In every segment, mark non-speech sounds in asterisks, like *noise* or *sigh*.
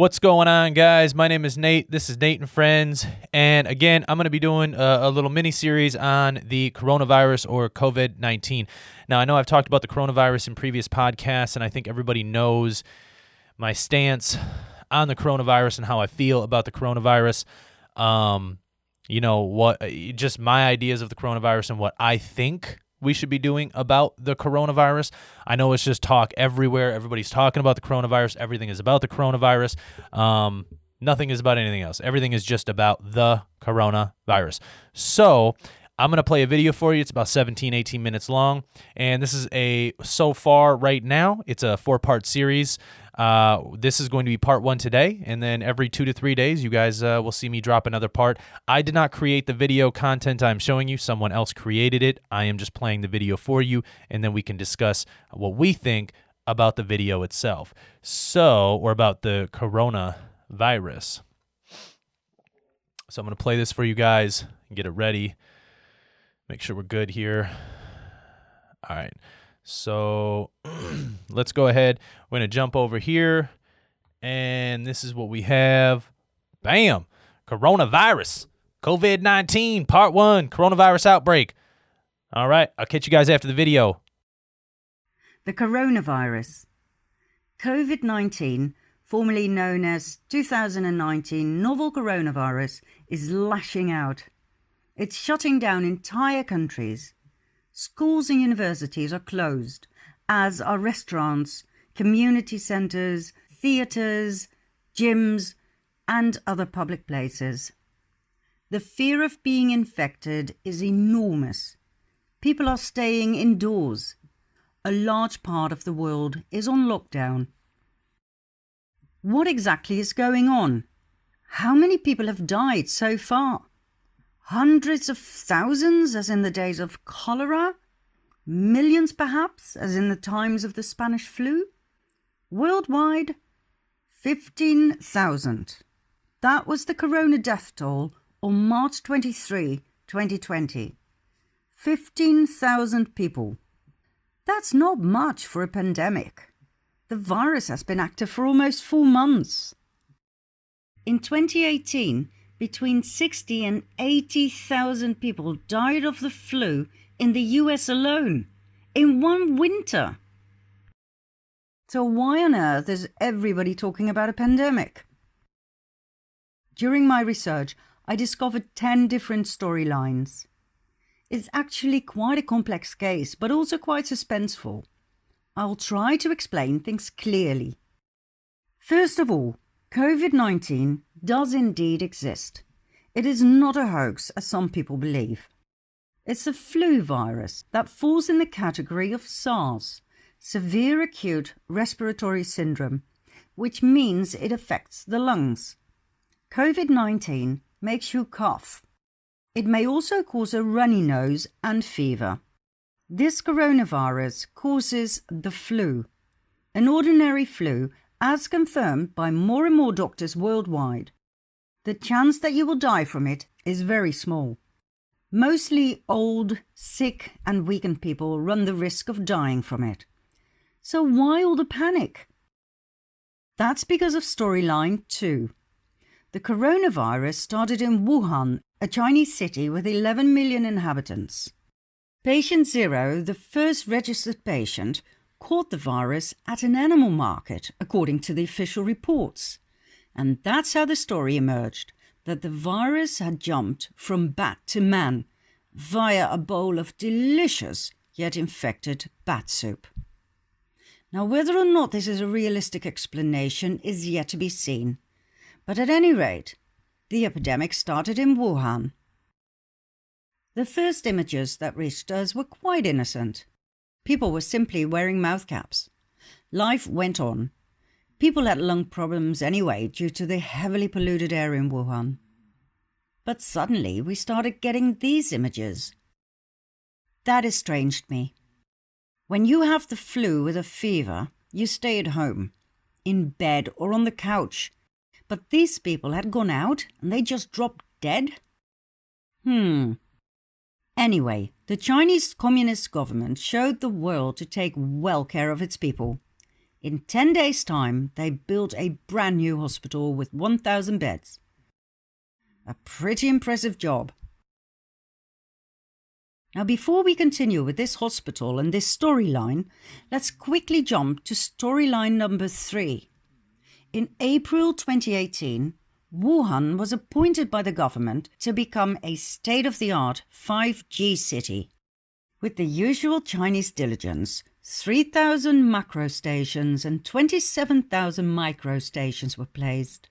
What's going on, guys? My name is Nate. This is Nate and Friends. And again, I'm going to be doing a, a little mini series on the coronavirus or COVID 19. Now, I know I've talked about the coronavirus in previous podcasts, and I think everybody knows my stance on the coronavirus and how I feel about the coronavirus. Um, you know, what just my ideas of the coronavirus and what I think we should be doing about the coronavirus. I know it's just talk everywhere. Everybody's talking about the coronavirus. Everything is about the coronavirus. Um, nothing is about anything else. Everything is just about the coronavirus. So, I'm going to play a video for you. It's about 17, 18 minutes long. And this is a, so far right now, it's a four part series. Uh, this is going to be part one today, and then every two to three days, you guys uh, will see me drop another part. I did not create the video content I'm showing you, someone else created it. I am just playing the video for you, and then we can discuss what we think about the video itself. So, or about the coronavirus. So, I'm going to play this for you guys and get it ready. Make sure we're good here. All right. So *clears throat* let's go ahead. We're going to jump over here. And this is what we have. Bam! Coronavirus. COVID 19, part one, coronavirus outbreak. All right. I'll catch you guys after the video. The coronavirus. COVID 19, formerly known as 2019 novel coronavirus, is lashing out. It's shutting down entire countries. Schools and universities are closed, as are restaurants, community centres, theatres, gyms, and other public places. The fear of being infected is enormous. People are staying indoors. A large part of the world is on lockdown. What exactly is going on? How many people have died so far? Hundreds of thousands, as in the days of cholera? Millions, perhaps, as in the times of the Spanish flu? Worldwide, 15,000. That was the corona death toll on March 23, 2020. 15,000 people. That's not much for a pandemic. The virus has been active for almost four months. In 2018, between 60 and 80,000 people died of the flu in the US alone in one winter. So, why on earth is everybody talking about a pandemic? During my research, I discovered 10 different storylines. It's actually quite a complex case, but also quite suspenseful. I'll try to explain things clearly. First of all, COVID 19 does indeed exist. It is not a hoax, as some people believe. It's a flu virus that falls in the category of SARS, severe acute respiratory syndrome, which means it affects the lungs. COVID 19 makes you cough. It may also cause a runny nose and fever. This coronavirus causes the flu, an ordinary flu as confirmed by more and more doctors worldwide. The chance that you will die from it is very small. Mostly old, sick, and weakened people run the risk of dying from it. So why all the panic? That's because of storyline 2. The coronavirus started in Wuhan, a Chinese city with 11 million inhabitants. Patient Zero, the first registered patient, caught the virus at an animal market, according to the official reports. And that's how the story emerged that the virus had jumped from bat to man via a bowl of delicious yet infected bat soup. Now, whether or not this is a realistic explanation is yet to be seen, but at any rate, the epidemic started in Wuhan. The first images that reached us were quite innocent. People were simply wearing mouth caps. Life went on. People had lung problems anyway due to the heavily polluted air in Wuhan. But suddenly we started getting these images. That estranged me. When you have the flu with a fever, you stay at home, in bed or on the couch. But these people had gone out and they just dropped dead? Hmm, Anyway, the Chinese Communist government showed the world to take well care of its people. In 10 days' time, they built a brand new hospital with 1,000 beds. A pretty impressive job. Now, before we continue with this hospital and this storyline, let's quickly jump to storyline number three. In April 2018, Wuhan was appointed by the government to become a state of the art 5G city. With the usual Chinese diligence, 3,000 macro stations and 27,000 micro stations were placed.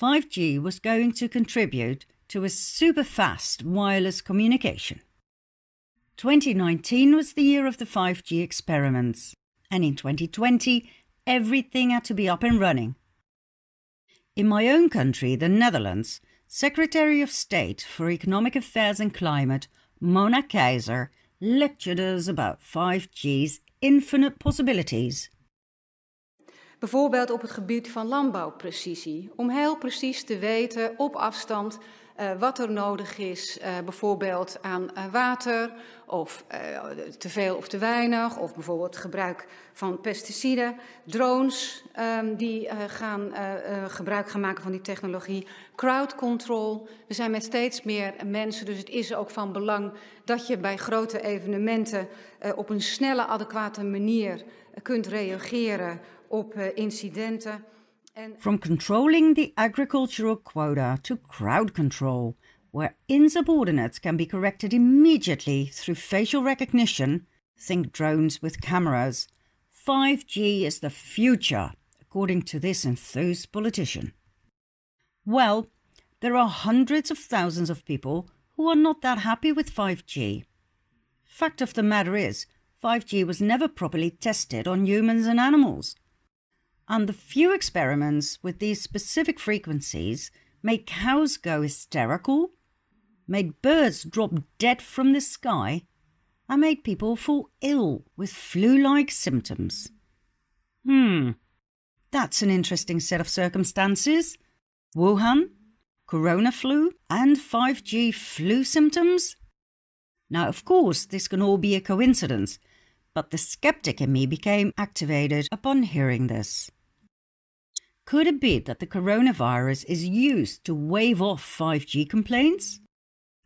5G was going to contribute to a super fast wireless communication. 2019 was the year of the 5G experiments, and in 2020, everything had to be up and running. In my own country, the Netherlands, Secretary of State for Economic Affairs and Climate, Mona Keizer, lectured us about 5G's infinite possibilities. Bijvoorbeeld op het gebied van landbouwprecisie. Om heel precies te weten op afstand wat er nodig is, uh, bijvoorbeeld aan uh, water, of te veel of te weinig, of bijvoorbeeld gebruik van pesticiden. Drones um, die gaan gebruik gaan maken van die technologie. Crowd control. We zijn met steeds meer mensen, dus het is ook van belang dat je bij grote evenementen op een snelle, adequate manier kunt reageren op incidenten. From controlling the agricultural quota to crowd control, where insubordinates can be corrected immediately through facial recognition, think drones with cameras, 5G is the future, according to this enthused politician. Well, there are hundreds of thousands of people who are not that happy with 5G. Fact of the matter is, 5G was never properly tested on humans and animals and the few experiments with these specific frequencies made cows go hysterical, made birds drop dead from the sky, and made people fall ill with flu like symptoms. Hmm, that's an interesting set of circumstances. Wuhan, corona flu, and 5G flu symptoms? Now, of course, this can all be a coincidence, but the skeptic in me became activated upon hearing this. Could it be that the coronavirus is used to wave off 5G complaints?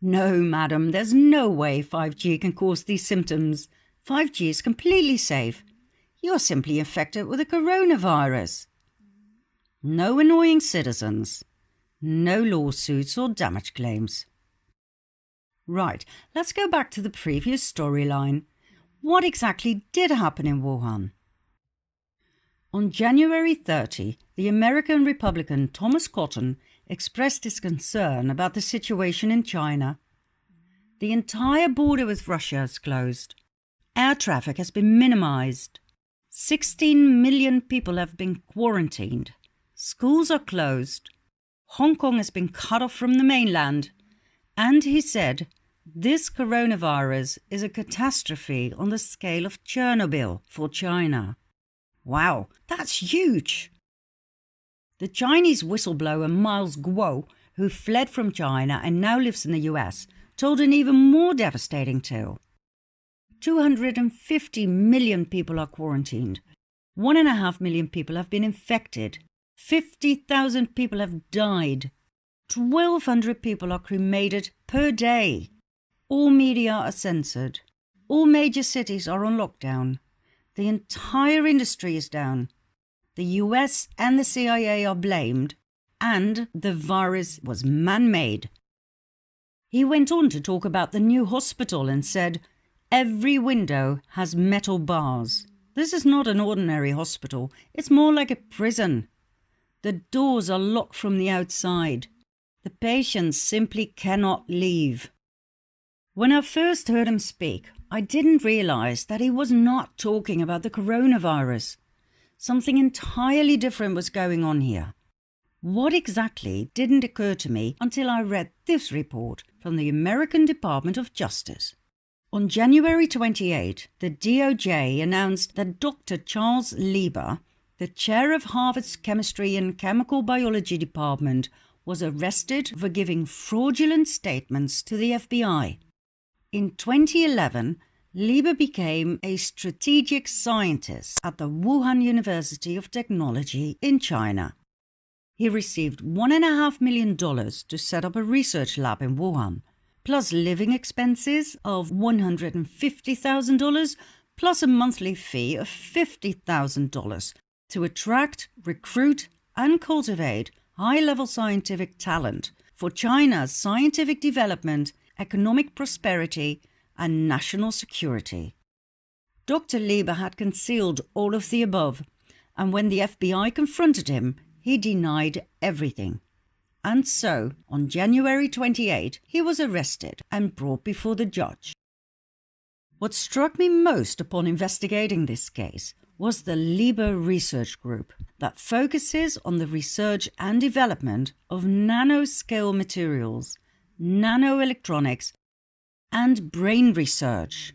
No, madam, there's no way 5G can cause these symptoms. 5G is completely safe. You're simply infected with a coronavirus. No annoying citizens. No lawsuits or damage claims. Right, let's go back to the previous storyline. What exactly did happen in Wuhan? On January 30, the American Republican Thomas Cotton expressed his concern about the situation in China. The entire border with Russia is closed. Air traffic has been minimized. 16 million people have been quarantined. Schools are closed. Hong Kong has been cut off from the mainland. And he said, this coronavirus is a catastrophe on the scale of Chernobyl for China. Wow, that's huge. The Chinese whistleblower Miles Guo, who fled from China and now lives in the US, told an even more devastating tale. 250 million people are quarantined. One and a half million people have been infected. 50,000 people have died. 1,200 people are cremated per day. All media are censored. All major cities are on lockdown. The entire industry is down. The US and the CIA are blamed, and the virus was man made. He went on to talk about the new hospital and said, Every window has metal bars. This is not an ordinary hospital, it's more like a prison. The doors are locked from the outside. The patients simply cannot leave. When I first heard him speak, I didn't realize that he was not talking about the coronavirus. Something entirely different was going on here. What exactly didn't occur to me until I read this report from the American Department of Justice. On January 28, the DOJ announced that Dr. Charles Lieber, the chair of Harvard's Chemistry and Chemical Biology Department, was arrested for giving fraudulent statements to the FBI in 2011, Lieber became a strategic scientist at the Wuhan University of Technology in China. He received $1.5 million to set up a research lab in Wuhan, plus living expenses of $150,000, plus a monthly fee of $50,000 to attract, recruit, and cultivate high level scientific talent for China's scientific development, economic prosperity, and national security. Dr. Lieber had concealed all of the above, and when the FBI confronted him, he denied everything. And so, on January 28, he was arrested and brought before the judge. What struck me most upon investigating this case was the Lieber Research Group that focuses on the research and development of nanoscale materials, nanoelectronics, and brain research.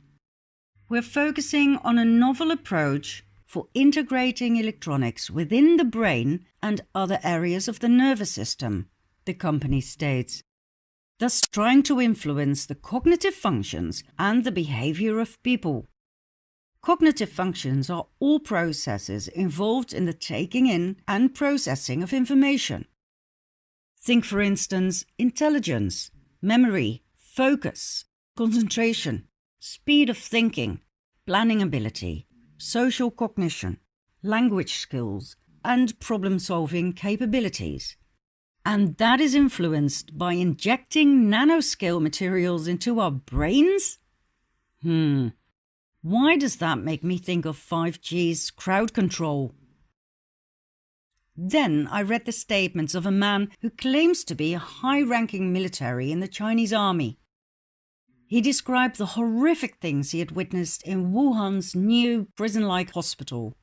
We're focusing on a novel approach for integrating electronics within the brain and other areas of the nervous system, the company states, thus trying to influence the cognitive functions and the behavior of people. Cognitive functions are all processes involved in the taking in and processing of information. Think, for instance, intelligence, memory, focus, concentration, speed of thinking, planning ability, social cognition, language skills, and problem solving capabilities. And that is influenced by injecting nanoscale materials into our brains? Hmm. Why does that make me think of 5G's crowd control? Then I read the statements of a man who claims to be a high ranking military in the Chinese army. He described the horrific things he had witnessed in Wuhan's new prison like hospital.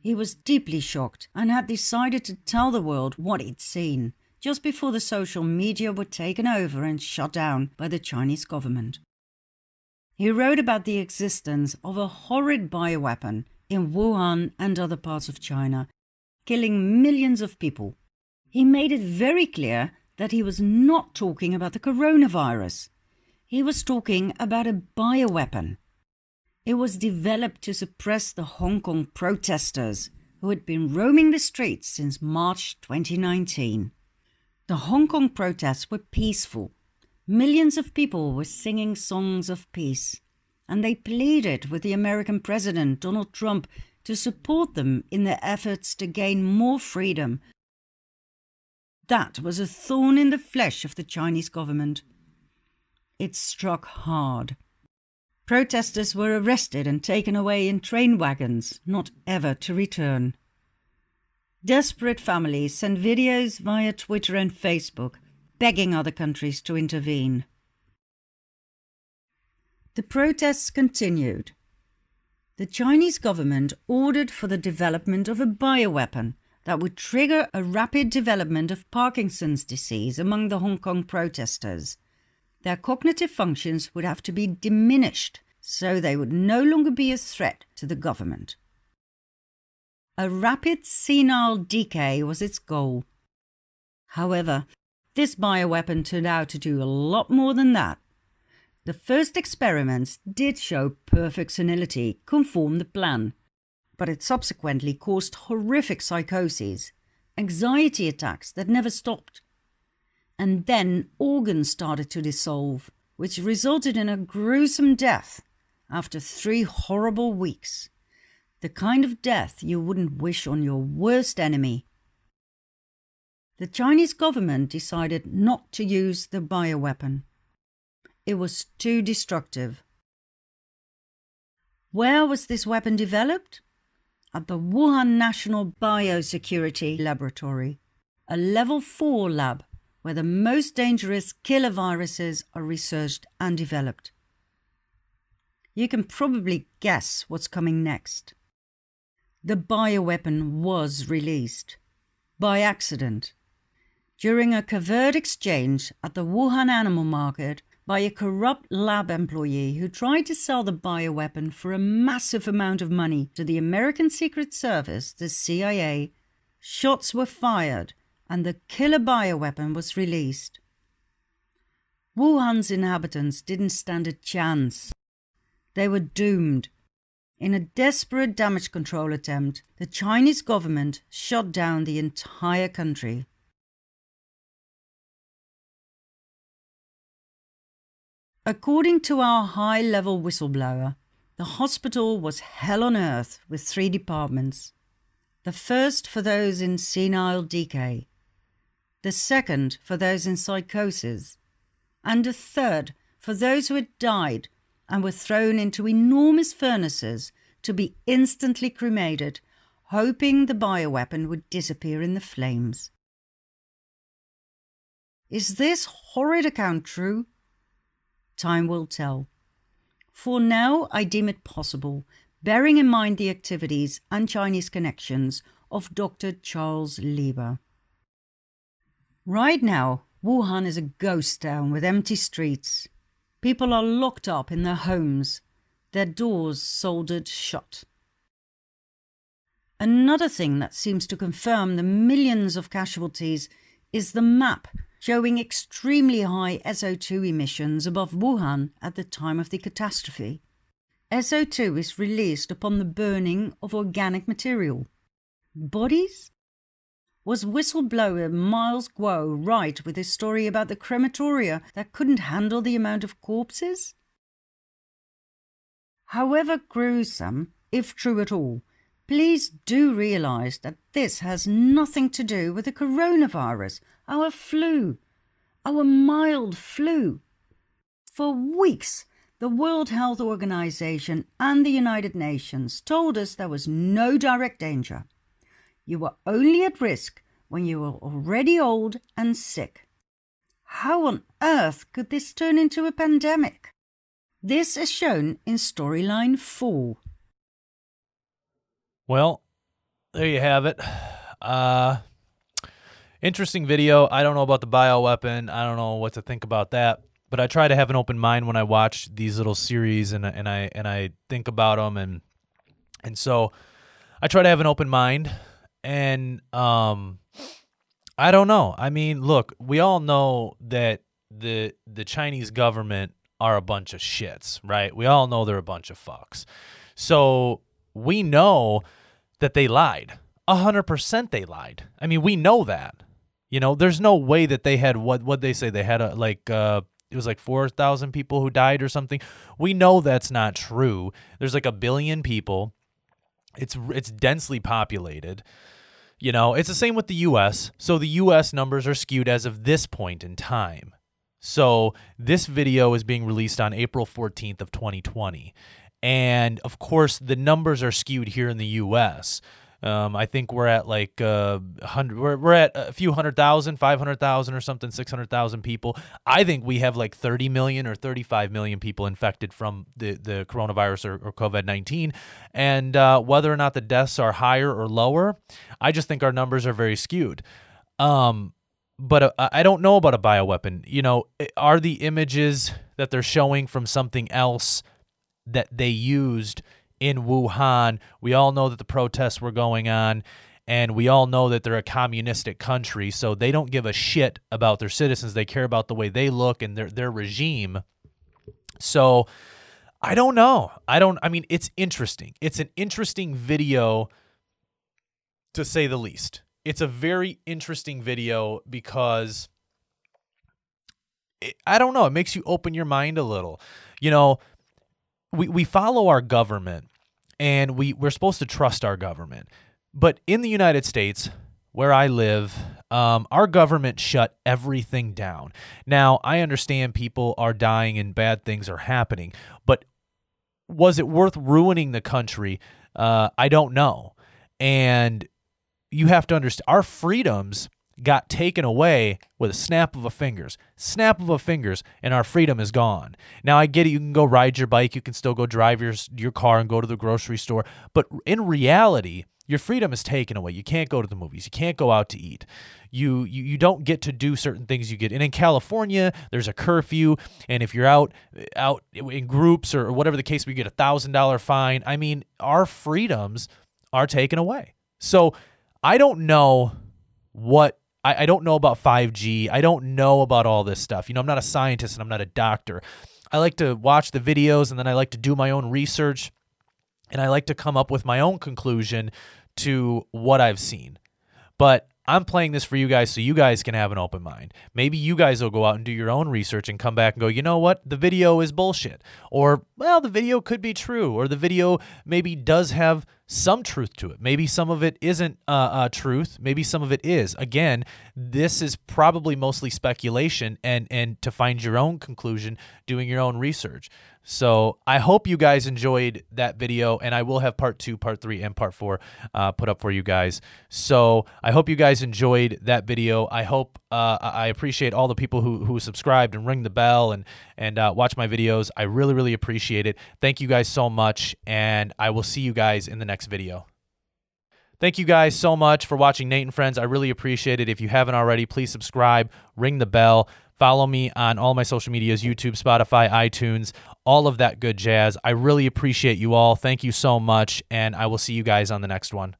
He was deeply shocked and had decided to tell the world what he'd seen just before the social media were taken over and shut down by the Chinese government. He wrote about the existence of a horrid bioweapon in Wuhan and other parts of China, killing millions of people. He made it very clear that he was not talking about the coronavirus. He was talking about a bioweapon. It was developed to suppress the Hong Kong protesters who had been roaming the streets since March 2019. The Hong Kong protests were peaceful. Millions of people were singing songs of peace, and they pleaded with the American president, Donald Trump, to support them in their efforts to gain more freedom. That was a thorn in the flesh of the Chinese government it struck hard. Protesters were arrested and taken away in train wagons, not ever to return. Desperate families sent videos via Twitter and Facebook, begging other countries to intervene. The protests continued. The Chinese government ordered for the development of a bioweapon that would trigger a rapid development of Parkinson's disease among the Hong Kong protesters their cognitive functions would have to be diminished so they would no longer be a threat to the government. A rapid senile decay was its goal. However, this bioweapon turned out to do a lot more than that. The first experiments did show perfect senility, conform the plan, but it subsequently caused horrific psychoses, anxiety attacks that never stopped, and then organs started to dissolve, which resulted in a gruesome death after three horrible weeks. The kind of death you wouldn't wish on your worst enemy. The Chinese government decided not to use the bioweapon. It was too destructive. Where was this weapon developed? At the Wuhan National Biosecurity Laboratory, a level 4 lab where the most dangerous killer viruses are researched and developed. You can probably guess what's coming next. The bioweapon was released by accident during a covert exchange at the Wuhan animal market by a corrupt lab employee who tried to sell the bioweapon for a massive amount of money to the American Secret Service, the CIA. Shots were fired and the killer bioweapon was released. Wuhan's inhabitants didn't stand a chance. they were doomed. In a desperate damage control attempt, the Chinese government shut down the entire country. According to our high level whistleblower, the hospital was hell on earth with three departments. The first for those in senile decay, the second for those in psychosis, and a third for those who had died and were thrown into enormous furnaces to be instantly cremated, hoping the bioweapon would disappear in the flames. Is this horrid account true? Time will tell. For now, I deem it possible, bearing in mind the activities and Chinese connections of Dr. Charles Lieber. Right now, Wuhan is a ghost town with empty streets. People are locked up in their homes, their doors soldered shut. Another thing that seems to confirm the millions of casualties is the map showing extremely high SO2 emissions above Wuhan at the time of the catastrophe. SO2 is released upon the burning of organic material. Bodies? Was whistleblower Miles Guo right with his story about the crematoria that couldn't handle the amount of corpses? However gruesome, if true at all, please do realize that this has nothing to do with the coronavirus our flu, our mild flu. For weeks, the World Health Organization and the United Nations told us there was no direct danger. You were only at risk when you were already old and sick. How on earth could this turn into a pandemic? This is shown in storyline 4. Well, there you have it. Uh, interesting video. I don't know about the bioweapon. I don't know what to think about that. But I try to have an open mind when I watch these little series and and I and I think about them and and so I try to have an open mind and um I don't know. I mean, look, we all know that the the Chinese government are a bunch of shits, right? We all know they're a bunch of fucks. So we know that they lied. A hundred percent they lied. I mean, we know that. You know, there's no way that they had what what they say they had a like uh it was like 4,000 people who died or something. We know that's not true. There's like a billion people. It's it's densely populated. You know, it's the same with the US. So the US numbers are skewed as of this point in time. So this video is being released on April 14th of 2020. And of course, the numbers are skewed here in the US. Um, I think we're at like uh, hundred. We're, we're at a few hundred thousand, five hundred thousand or something, six hundred thousand people. I think we have like thirty million or thirty-five million people infected from the the coronavirus or, or COVID nineteen, and uh, whether or not the deaths are higher or lower, I just think our numbers are very skewed. Um, but uh, I don't know about a bioweapon. You know, are the images that they're showing from something else that they used in Wuhan. We all know that the protests were going on, and we all know that they're a communistic country, so they don't give a shit about their citizens. They care about the way they look and their their regime. So I don't know. I don't I mean it's interesting. It's an interesting video to say the least. It's a very interesting video because it, I don't know, it makes you open your mind a little. You know, we, we follow our government and we, we're supposed to trust our government. But in the United States, where I live, um, our government shut everything down. Now, I understand people are dying and bad things are happening, but was it worth ruining the country? Uh, I don't know. And you have to understand our freedoms got taken away with a snap of a fingers. Snap of a fingers, and our freedom is gone. Now I get it. You can go ride your bike. You can still go drive your your car and go to the grocery store. But in reality, your freedom is taken away. You can't go to the movies. You can't go out to eat. You, you you don't get to do certain things you get. And in California, there's a curfew, and if you're out out in groups or whatever the case, we get a thousand dollar fine. I mean, our freedoms are taken away. So I don't know what I, I don't know about 5G. I don't know about all this stuff. You know, I'm not a scientist and I'm not a doctor. I like to watch the videos and then I like to do my own research and I like to come up with my own conclusion to what I've seen. But I'm playing this for you guys so you guys can have an open mind. Maybe you guys will go out and do your own research and come back and go, you know what? The video is bullshit. Or, well, the video could be true. Or the video maybe does have some truth to it. Maybe some of it isn't uh, uh, truth. Maybe some of it is. Again, this is probably mostly speculation and, and to find your own conclusion, doing your own research. So I hope you guys enjoyed that video, and I will have part two, part three, and part four uh, put up for you guys. So I hope you guys enjoyed that video. I hope uh, I appreciate all the people who who subscribed and ring the bell and and uh, watch my videos. I really really appreciate it. Thank you guys so much, and I will see you guys in the next video. Thank you guys so much for watching Nate and Friends. I really appreciate it. If you haven't already, please subscribe, ring the bell. Follow me on all my social medias YouTube, Spotify, iTunes, all of that good jazz. I really appreciate you all. Thank you so much. And I will see you guys on the next one.